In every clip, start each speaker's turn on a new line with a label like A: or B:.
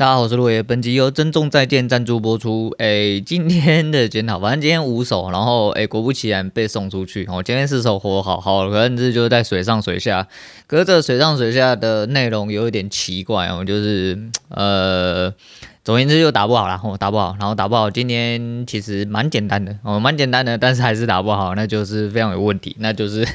A: 大家好，我是陆爷。本集由珍重再见赞助播出。哎、今天的检讨，反正今天五首，然后哎、果不其然被送出去。哦今天四首活好好，可能这就是在水上水下，可是这水上水下的内容有一点奇怪哦，就是呃。总言之就打不好啦，我、哦、打不好，然后打不好。今天其实蛮简单的哦，蛮简单的，但是还是打不好，那就是 非常有问题，那就是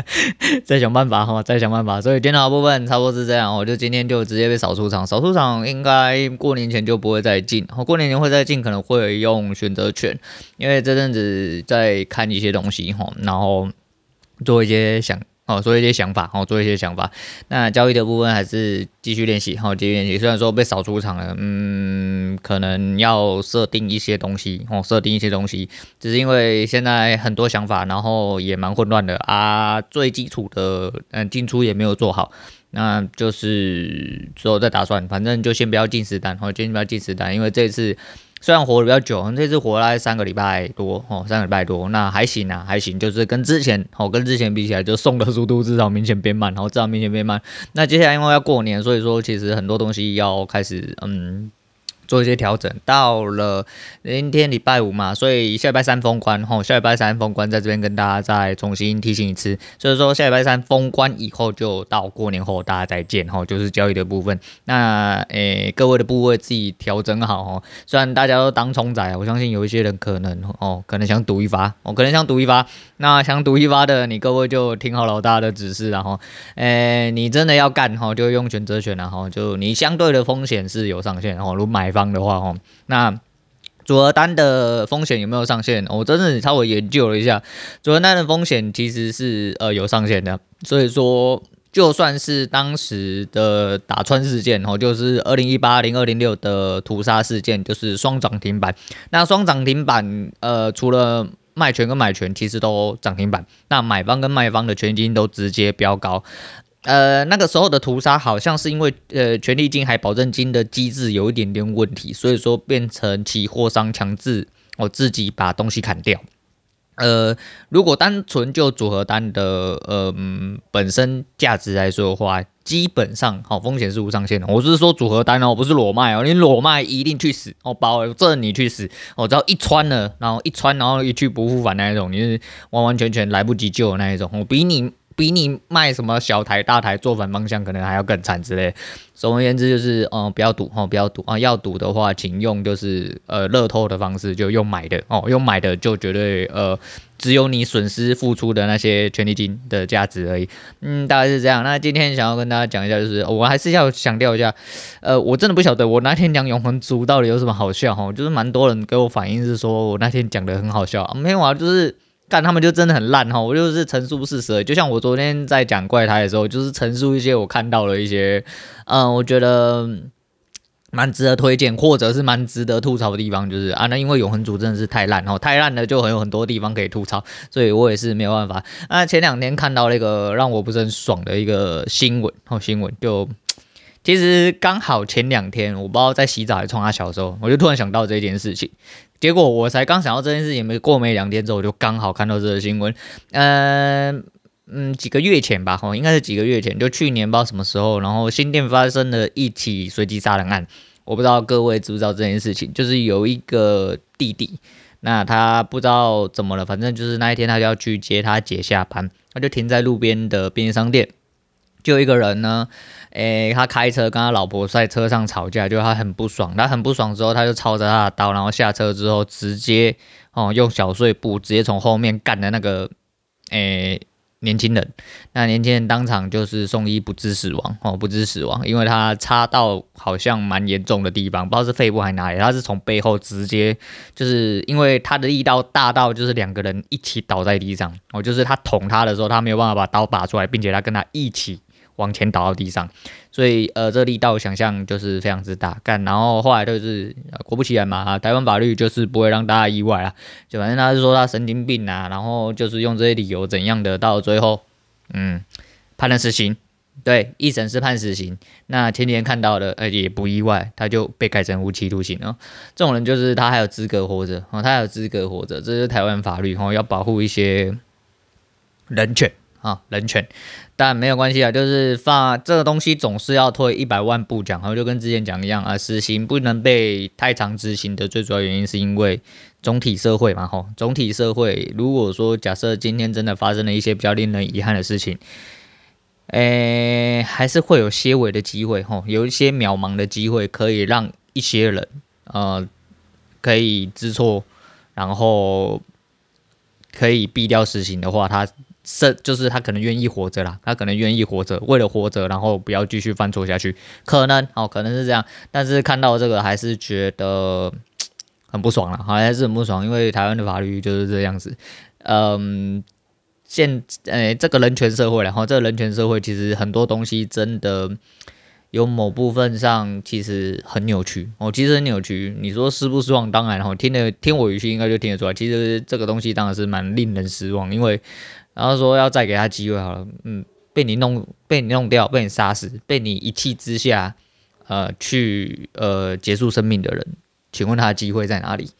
A: 再想办法哈、哦，再想办法。所以电脑部分差不多是这样，我、哦、就今天就直接被扫出场，扫出场应该过年前就不会再进，哦，过年前会再进，可能会用选择权，因为这阵子在看一些东西哈、哦，然后做一些想。哦，做一些想法，哦，做一些想法。那交易的部分还是继续练习，好、哦，继续练习。虽然说被扫出场了，嗯，可能要设定一些东西，哦，设定一些东西，只是因为现在很多想法，然后也蛮混乱的啊。最基础的，嗯，进出也没有做好，那就是之后再打算，反正就先不要进实单，好、哦，先不要进实单，因为这次。虽然活的比较久，这次活了三个礼拜多哦，三个礼拜多，那还行啊，还行，就是跟之前哦，跟之前比起来，就送的速度至少明显变慢，然后至少明显变慢。那接下来因为要过年，所以说其实很多东西要开始嗯。做一些调整，到了今天礼拜五嘛，所以下礼拜三封关吼，下礼拜三封关，在这边跟大家再重新提醒一次，所以说下礼拜三封关以后，就到过年后大家再见吼，就是交易的部分。那诶、各位的部位自己调整好哦。虽然大家都当冲仔，我相信有一些人可能哦，可能想赌一发，哦，可能想赌一发。那想赌一发的，你各位就听好老大的指示，然后诶，你真的要干吼，就用选择权然后就你相对的风险是有上限哦，如买。方的话哦，那组合单的风险有没有上限？我真的稍微研究了一下，组合单的风险其实是呃有上限的。所以说，就算是当时的打穿事件哦，就是二零一八零二零六的屠杀事件，就是双涨停板。那双涨停板呃，除了卖权跟买权，其实都涨停板。那买方跟卖方的权金都直接飙高。呃，那个时候的屠杀好像是因为呃权利金还保证金的机制有一点点问题，所以说变成期货商强制我自己把东西砍掉。呃，如果单纯就组合单的呃本身价值来说的话，基本上好、哦、风险是无上限的。我是说组合单哦，不是裸卖哦，你裸卖一定去死哦，保证你去死。哦、只要一穿了，然后一穿，然后一去不复返那一种，你是完完全全来不及救的那一种。我、比你。比你卖什么小台大台做反方向可能还要更惨之类。总而言之就是，嗯，不要赌哦，不要赌啊。要赌的话，请用就是呃乐透的方式，就用买的哦，用买的就绝对呃只有你损失付出的那些权利金的价值而已。嗯，大概是这样。那今天想要跟大家讲一下，就是我还是要强调一下，呃，我真的不晓得我那天讲永恒族到底有什么好笑哈，就是蛮多人给我反映是说我那天讲的很好笑，没有啊，就是。干他们就真的很烂哈，我就是陈述事实，就像我昨天在讲怪胎的时候，就是陈述一些我看到了一些，嗯，我觉得蛮值得推荐或者是蛮值得吐槽的地方，就是啊，那因为永恒族真的是太烂哈，太烂了就很有很多地方可以吐槽，所以我也是没有办法。那前两天看到那个让我不是很爽的一个新闻哦，新闻就其实刚好前两天我不知道在洗澡还是冲他小时候，我就突然想到这件事情。结果我才刚想到这件事情，没过没两天之后，我就刚好看到这个新闻。嗯嗯，几个月前吧，吼，应该是几个月前，就去年不知道什么时候，然后新店发生了一起随机杀人案。我不知道各位知不知道这件事情，就是有一个弟弟，那他不知道怎么了，反正就是那一天他就要去接他姐下班，他就停在路边的便利商店。就一个人呢，诶、他开车跟他老婆在车上吵架，就他很不爽，他很不爽之后，他就抄着他的刀，然后下车之后直接哦用小碎步直接从后面干的那个诶、年轻人，那年轻人当场就是送医不治死亡哦，不治死亡，因为他插到好像蛮严重的地方，不知道是肺部还哪里，他是从背后直接就是因为他的力道大到就是两个人一起倒在地上哦，就是他捅他的时候，他没有办法把刀拔出来，并且他跟他一起。往前倒到地上，所以呃，这力道想象就是非常之大干，然后后来就是果不其然嘛，啊，台湾法律就是不会让大家意外啊，就反正他是说他神经病啊，然后就是用这些理由怎样的，到最后嗯判了死刑，对，一审是判死刑，那前几天看到的呃也不意外，他就被改成无期徒刑了，这种人就是他还有资格活着哦，他还有资格活着，这是台湾法律哦，要保护一些人权。啊，人权。但没有关系啊，就是发这个东西总是要退一百万步讲，然后就跟之前讲一样啊，死刑不能被太长执行的最主要原因是因为总体社会嘛，吼，总体社会如果说假设今天真的发生了一些比较令人遗憾的事情，诶，还是会有些微的机会，吼，有一些渺茫的机会可以让一些人呃可以知错，然后可以避掉死刑的话，他。是，就是他可能愿意活着啦，他可能愿意活着，为了活着，然后不要继续犯错下去，可能哦，可能是这样。但是看到这个还是觉得很不爽了，还是很不爽，因为台湾的法律就是这样子。嗯，现诶、这个人权社会，然后这个人权社会其实很多东西真的有某部分上其实很扭曲哦，其实很扭曲。你说失不失望？当然，然后听得听我语气应该就听得出来，其实这个东西当然是蛮令人失望，因为。然后说要再给他机会好了，嗯，被你弄被你弄掉，被你杀死，被你一气之下，呃，去呃结束生命的人，请问他的机会在哪里？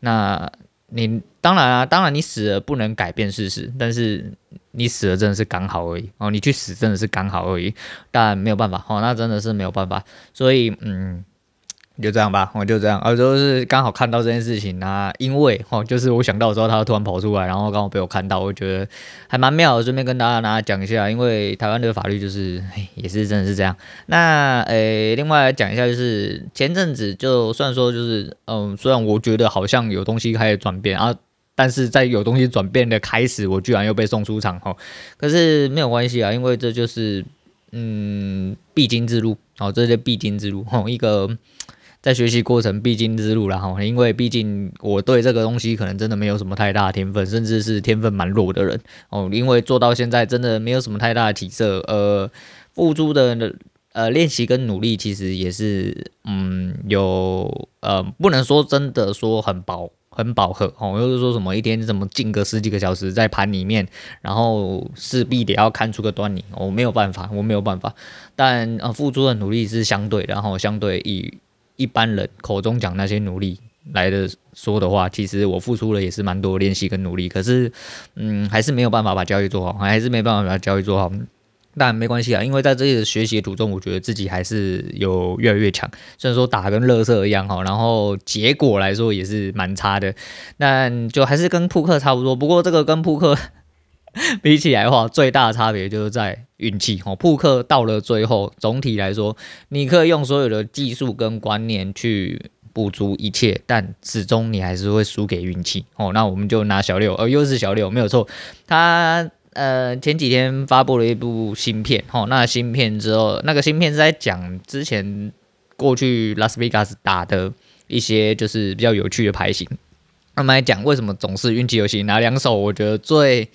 A: 那你当然啊，当然你死了不能改变事实，但是你死了真的是刚好而已哦，你去死真的是刚好而已，但没有办法哦，那真的是没有办法，所以嗯。就这样吧，我就这样，而就是刚好看到这件事情啊，因为哦，就是我想到的时候，他突然跑出来，然后刚好被我看到，我觉得还蛮妙的，顺便跟大家大家讲一下，因为台湾的法律就是，也是真的是这样。那呃、另外来讲一下，就是前阵子就算说就是，嗯，虽然我觉得好像有东西开始转变啊，但是在有东西转变的开始，我居然又被送出场哈，可是没有关系啊，因为这就是嗯必经之路，哦，这是必经之路，吼一个。在学习过程必经之路啦哈，因为毕竟我对这个东西可能真的没有什么太大的天分，甚至是天分蛮弱的人哦。因为做到现在真的没有什么太大的起色，呃，付出的呃练习跟努力其实也是嗯有呃不能说真的说很薄很饱和哦，又是说什么一天怎么进个十几个小时在盘里面，然后势必得要看出个端倪，我没有办法，我没有办法，但呃付出的努力是相对，然后相对以。一般人口中讲那些努力来的说的话，其实我付出了也是蛮多练习跟努力，可是，嗯，还是没有办法把交易做好，还是没办法把交易做好。但没关系啊，因为在这里的学习的途中，我觉得自己还是有越来越强。虽然说打跟垃圾一样哈，然后结果来说也是蛮差的，但就还是跟扑克差不多。不过这个跟扑克。比起来的话，最大的差别就是在运气哦。扑克到了最后，总体来说，你可以用所有的技术跟观念去补足一切，但始终你还是会输给运气哦。那我们就拿小六，呃，又是小六，没有错。他呃前几天发布了一部新片哦，那新片之后，那个新片是在讲之前过去拉斯维加斯打的一些就是比较有趣的牌型。那么来讲，为什么总是运气游戏？拿两手，我觉得最。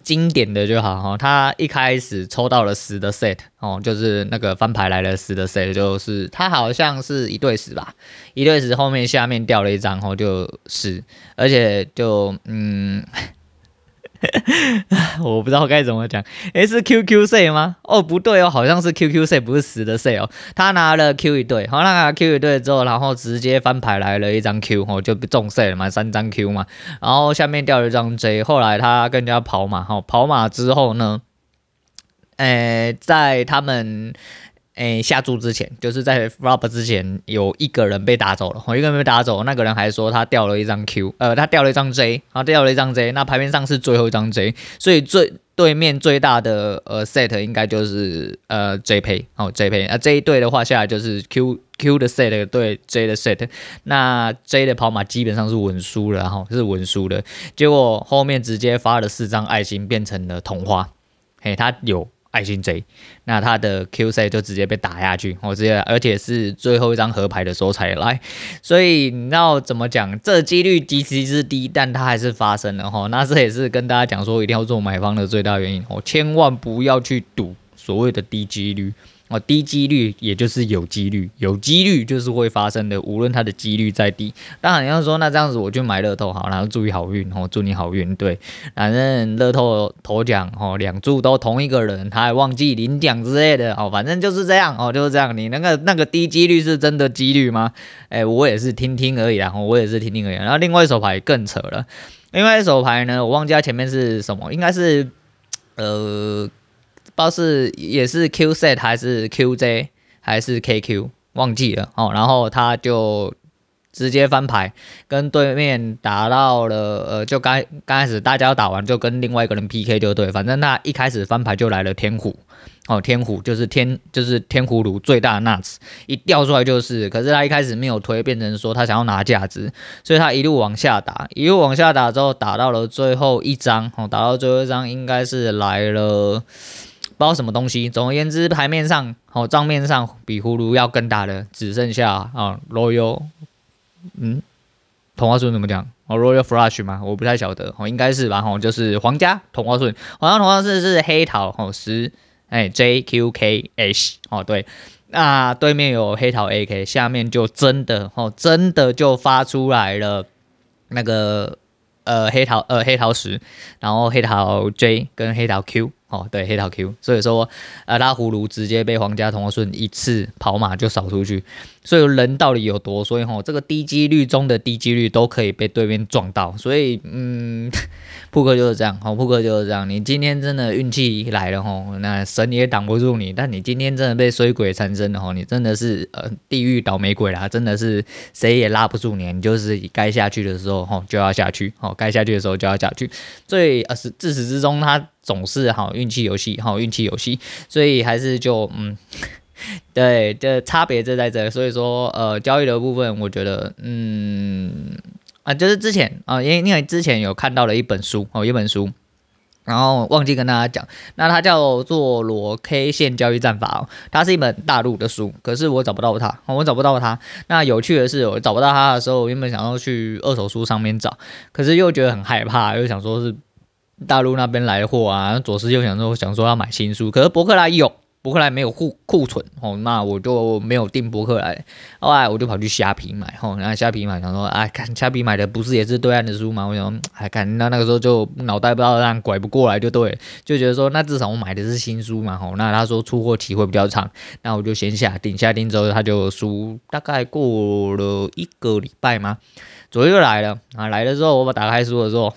A: 经典的就好哈，他一开始抽到了十的 set 哦，就是那个翻牌来了十的 set，就是他好像是一对十吧，一对十后面下面掉了一张，然后就十，而且就嗯。我不知道该怎么讲，诶，是 QQ C 吗？哦，不对哦，好像是 QQ C，不是十的 C 哦。他拿了 Q 一对，好，那个 Q 一对之后，然后直接翻牌来了一张 Q，哦，就中 C 了嘛，三张 Q 嘛。然后下面掉了一张 J，后来他跟人家跑马，哈，跑马之后呢，诶，在他们。诶、下注之前，就是在 flop 之前，有一个人被打走了，一个人被打走，那个人还说他掉了一张 Q，呃，他掉了一张 J，然后掉了一张 J，那牌面上是最后一张 J，所以最对面最大的呃 set 应该就是呃 J 配，哦 J 配，那这一对的话下来就是 Q Q 的 set 对 J 的 set，那 J 的跑马基本上是稳输了，然后是稳输的，结果后面直接发了四张爱心变成了同花，嘿，他有。爱心贼那他的 Q C 就直接被打下去，我直接，而且是最后一张合牌的时候才来，所以你知道怎么讲？这几率极其之低，但它还是发生了哈。那这也是跟大家讲说，一定要做买方的最大原因哦，千万不要去赌所谓的低几率。哦，低几率也就是有几率，有几率就是会发生的，无论它的几率再低。当然你要说那这样子我就买乐透好，然后注意好运哦，祝你好运。对，反正乐透头奖哦，两注都同一个人，他还忘记领奖之类的哦，反正就是这样哦，就是这样。你那个那个低几率是真的几率吗？哎，我也是听听而已啊，我也是听听而已。然后另外一手牌更扯了，另外一手牌呢，我忘记它前面是什么，应该是。呃，道是也是 Q set 还是 QJ 还是 KQ，忘记了哦。然后他就直接翻牌，跟对面打到了，呃，就刚刚开始大家打完就跟另外一个人 PK 就对，反正那一开始翻牌就来了天虎。哦，天虎就是天，就是天葫芦最大的 nuts，一掉出来就是。可是他一开始没有推，变成说他想要拿价值，所以他一路往下打，一路往下打之后，打到了最后一张，哦，打到最后一张应该是来了不知道什么东西。总而言之，牌面上，哦，账面上比葫芦要更大的只剩下啊，Royal，嗯，同花顺怎么讲？哦，Royal Flush 嘛，我不太晓得，哦，应该是吧，哦，就是皇家同花顺，皇家同花顺是黑桃，哦，十。哎，J Q K H 哦，对，那对面有黑桃 A K，下面就真的哦，真的就发出来了那个呃黑桃呃黑桃十，然后黑桃 J 跟黑桃 Q。哦，对，黑桃 Q，所以说，呃，拉葫芦直接被皇家同花顺一次跑马就扫出去，所以人到底有多？所以吼，这个低几率中的低几率都可以被对面撞到，所以，嗯，扑克就是这样，吼，扑克就是这样，你今天真的运气来了，吼，那神也挡不住你，但你今天真的被衰鬼缠身了，吼，你真的是呃地狱倒霉鬼啦，真的是谁也拉不住你，你就是该下去的时候，吼，就要下去，吼，该下去的时候就要下去，所以呃是自始至终他。总是好运气游戏，好运气游戏，所以还是就嗯，对，这差别就在这，所以说呃，交易的部分，我觉得嗯啊，就是之前啊，因因为之前有看到了一本书哦，一本书，然后忘记跟大家讲，那它叫做裸 K 线交易战法哦，它是一本大陆的书，可是我找不到它，我找不到它。那有趣的是，我找不到它的时候，原本想要去二手书上面找，可是又觉得很害怕，又想说是。大陆那边来的货啊，左思右想说想说要买新书，可是博客来有，博客来没有库库存哦，那我就没有订博客来，后来我就跑去虾皮买吼，然后虾皮买想说，哎，看虾皮买的不是也是对岸的书吗？我想，哎，看那那个时候就脑袋不知道让拐不过来就对，就觉得说那至少我买的是新书嘛吼，那他说出货期会比较长，那我就先下订，下订之后他就书大概过了一个礼拜嘛，左右就来了啊，来了之后我把打开书的时候。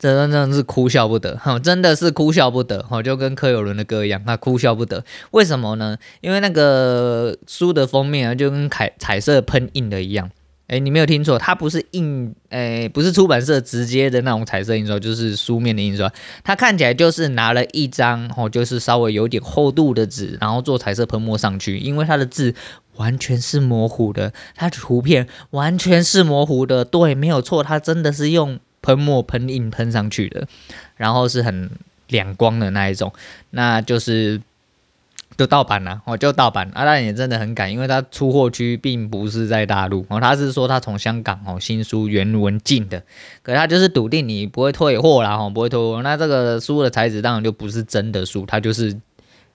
A: 真的真的是哭笑不得，哈，真的是哭笑不得，哈，就跟柯有伦的歌一样，他哭笑不得。为什么呢？因为那个书的封面啊，就跟彩彩色喷印的一样。哎，你没有听错，它不是印，哎，不是出版社直接的那种彩色印刷，就是书面的印刷。它看起来就是拿了一张，哦，就是稍微有点厚度的纸，然后做彩色喷墨上去。因为它的字完全是模糊的，它的图片完全是模糊的。对，没有错，它真的是用。喷墨喷印喷上去的，然后是很两光的那一种，那就是就盗版了，哦，就盗版。阿、啊、但也真的很敢，因为他出货区并不是在大陆，哦，他是说他从香港哦新书原文进的，可是他就是笃定你不会退货啦，哦，不会退货。那这个书的材质当然就不是真的书，它就是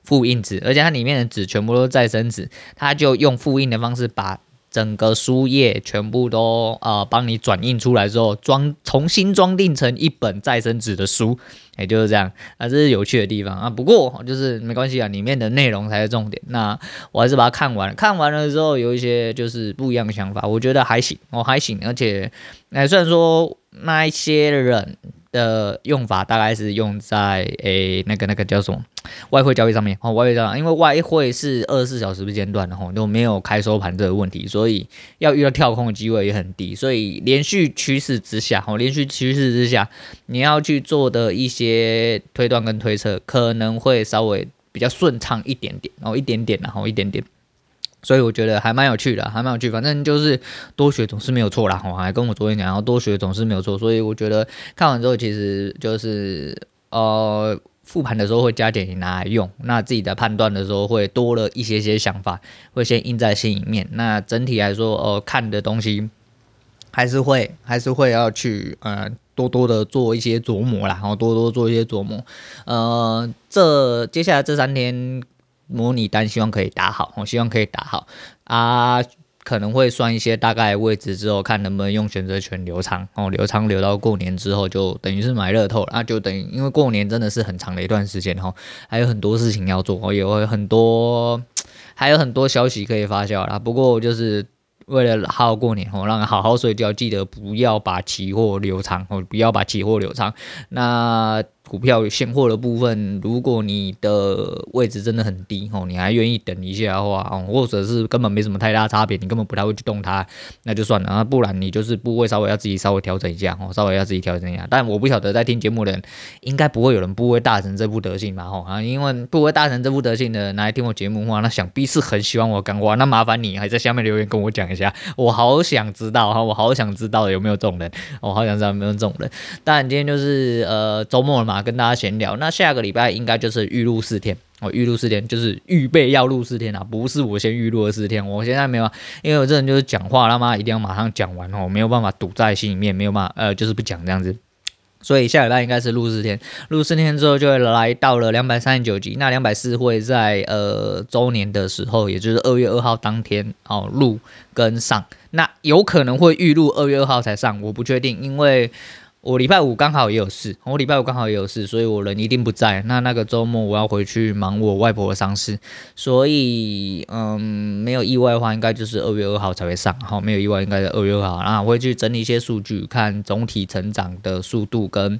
A: 复印纸，而且它里面的纸全部都是再生纸，他就用复印的方式把。整个书页全部都呃帮你转印出来之后，装重新装订成一本再生纸的书，也就是这样啊，这是有趣的地方啊。不过就是没关系啊，里面的内容才是重点。那我还是把它看完，看完了之后有一些就是不一样的想法，我觉得还行，我、哦、还行，而且哎，虽然说那一些人。的用法大概是用在诶、那个那个叫什么？外汇交易上面。哦，外汇交易，因为外汇是二十四小时不间断的吼，都没有开收盘这个问题，所以要遇到跳空的机会也很低，所以连续趋势之下哦，连续趋势之下，你要去做的一些推断跟推测可能会稍微比较顺畅一点点然哦，一点点然后一点点。所以我觉得还蛮有趣的，还蛮有趣。反正就是多学总是没有错啦，我还跟我昨天讲，然后多学总是没有错。所以我觉得看完之后，其实就是呃复盘的时候会加点拿来用，那自己的判断的时候会多了一些些想法，会先印在心里面。那整体来说，呃，看的东西还是会还是会要去呃多多的做一些琢磨啦，然后多多做一些琢磨。呃，这接下来这三天。模拟单希望可以打好，我希望可以打好啊，可能会算一些大概位置之后，看能不能用选择权留仓哦，留仓留到过年之后，就等于是买乐透，那就等于因为过年真的是很长的一段时间哈，还有很多事情要做，哦，也会很多，还有很多消息可以发酵啦。不过就是为了好好过年哦，让人好好睡觉，记得不要把期货留仓哦，不要把期货留仓。那。股票现货的部分，如果你的位置真的很低哦，你还愿意等一下的话，或者是根本没什么太大差别，你根本不太会去动它，那就算了啊。不然你就是部位稍微要自己稍微调整一下哦，稍微要自己调整一下。但我不晓得在听节目的人，应该不会有人部位大成这副德性吧？哦啊，因为部位大成这副德性的人来听我节目的话，那想必是很喜欢我干话。那麻烦你还在下面留言跟我讲一下，我好想知道哈，我好想知道有没有这种人，我好想知道有没有这种人。但今天就是呃周末了嘛，跟大家闲聊。那下个礼拜应该就是预录四天哦，预录四天就是预备要录四天啊，不是我先预录了四天，我现在没有啊，因为我这人就是讲话他妈一定要马上讲完哦，没有办法堵在心里面，没有办法呃就是不讲这样子。所以下礼拜应该是录四天，录四天之后就会来到了两百三十九集。那两百四会在呃周年的时候，也就是二月二号当天哦录跟上。那有可能会预录二月二号才上，我不确定，因为。我礼拜五刚好也有事，我礼拜五刚好也有事，所以我人一定不在。那那个周末我要回去忙我外婆的丧事，所以嗯，没有意外的话，应该就是二月二号才会上。好，没有意外，应该是二月二号。那我会去整理一些数据，看总体成长的速度跟。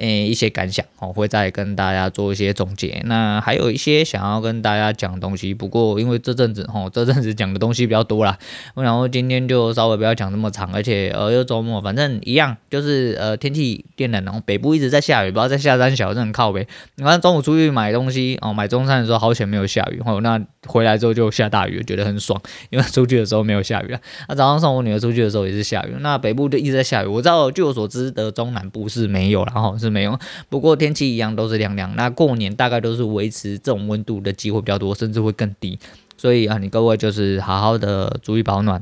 A: 诶，一些感想哦，会再跟大家做一些总结。那还有一些想要跟大家讲的东西，不过因为这阵子哦，这阵子讲的东西比较多啦，然后今天就稍微不要讲那么长，而且呃又周末，反正一样，就是呃天气变冷，然后北部一直在下雨，不知道在下三小，镇靠北。你看中午出去买东西哦，买中餐的时候好险没有下雨哦，那回来之后就下大雨，觉得很爽，因为出去的时候没有下雨啊。那早上送我女儿出去的时候也是下雨，那北部就一直在下雨。我知道，据我所知的中南部是没有，然后是。没有，不过天气一样都是凉凉。那过年大概都是维持这种温度的机会比较多，甚至会更低。所以啊，你各位就是好好的注意保暖。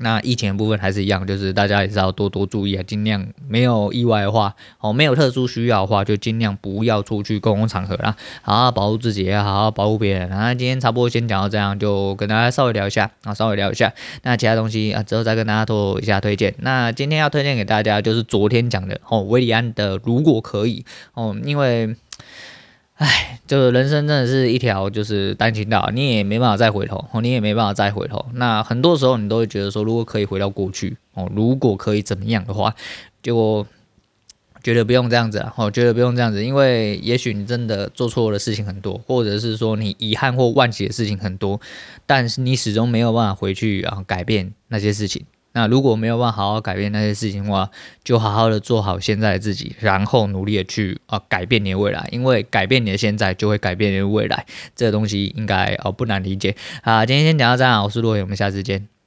A: 那疫情的部分还是一样，就是大家也是要多多注意啊，尽量没有意外的话，哦，没有特殊需要的话，就尽量不要出去公共场合啦，好好保护自己，也好好保护别人。那今天差不多先讲到这样，就跟大家稍微聊一下啊，稍微聊一下。那其他东西啊，之后再跟大家做一下推荐。那今天要推荐给大家就是昨天讲的哦，韦礼安的如果可以哦，因为。唉，就是人生真的是一条就是单行道，你也没办法再回头哦，你也没办法再回头。那很多时候你都会觉得说，如果可以回到过去哦，如果可以怎么样的话，就觉得不用这样子啊，哦，觉得不用这样子，因为也许你真的做错的事情很多，或者是说你遗憾或忘记的事情很多，但是你始终没有办法回去啊改变那些事情。那如果没有办法好好改变那些事情的话，就好好的做好现在的自己，然后努力的去啊改变你的未来，因为改变你的现在就会改变你的未来，这个东西应该哦不难理解。啊，今天先讲到这样，我是洛伟，我们下次见。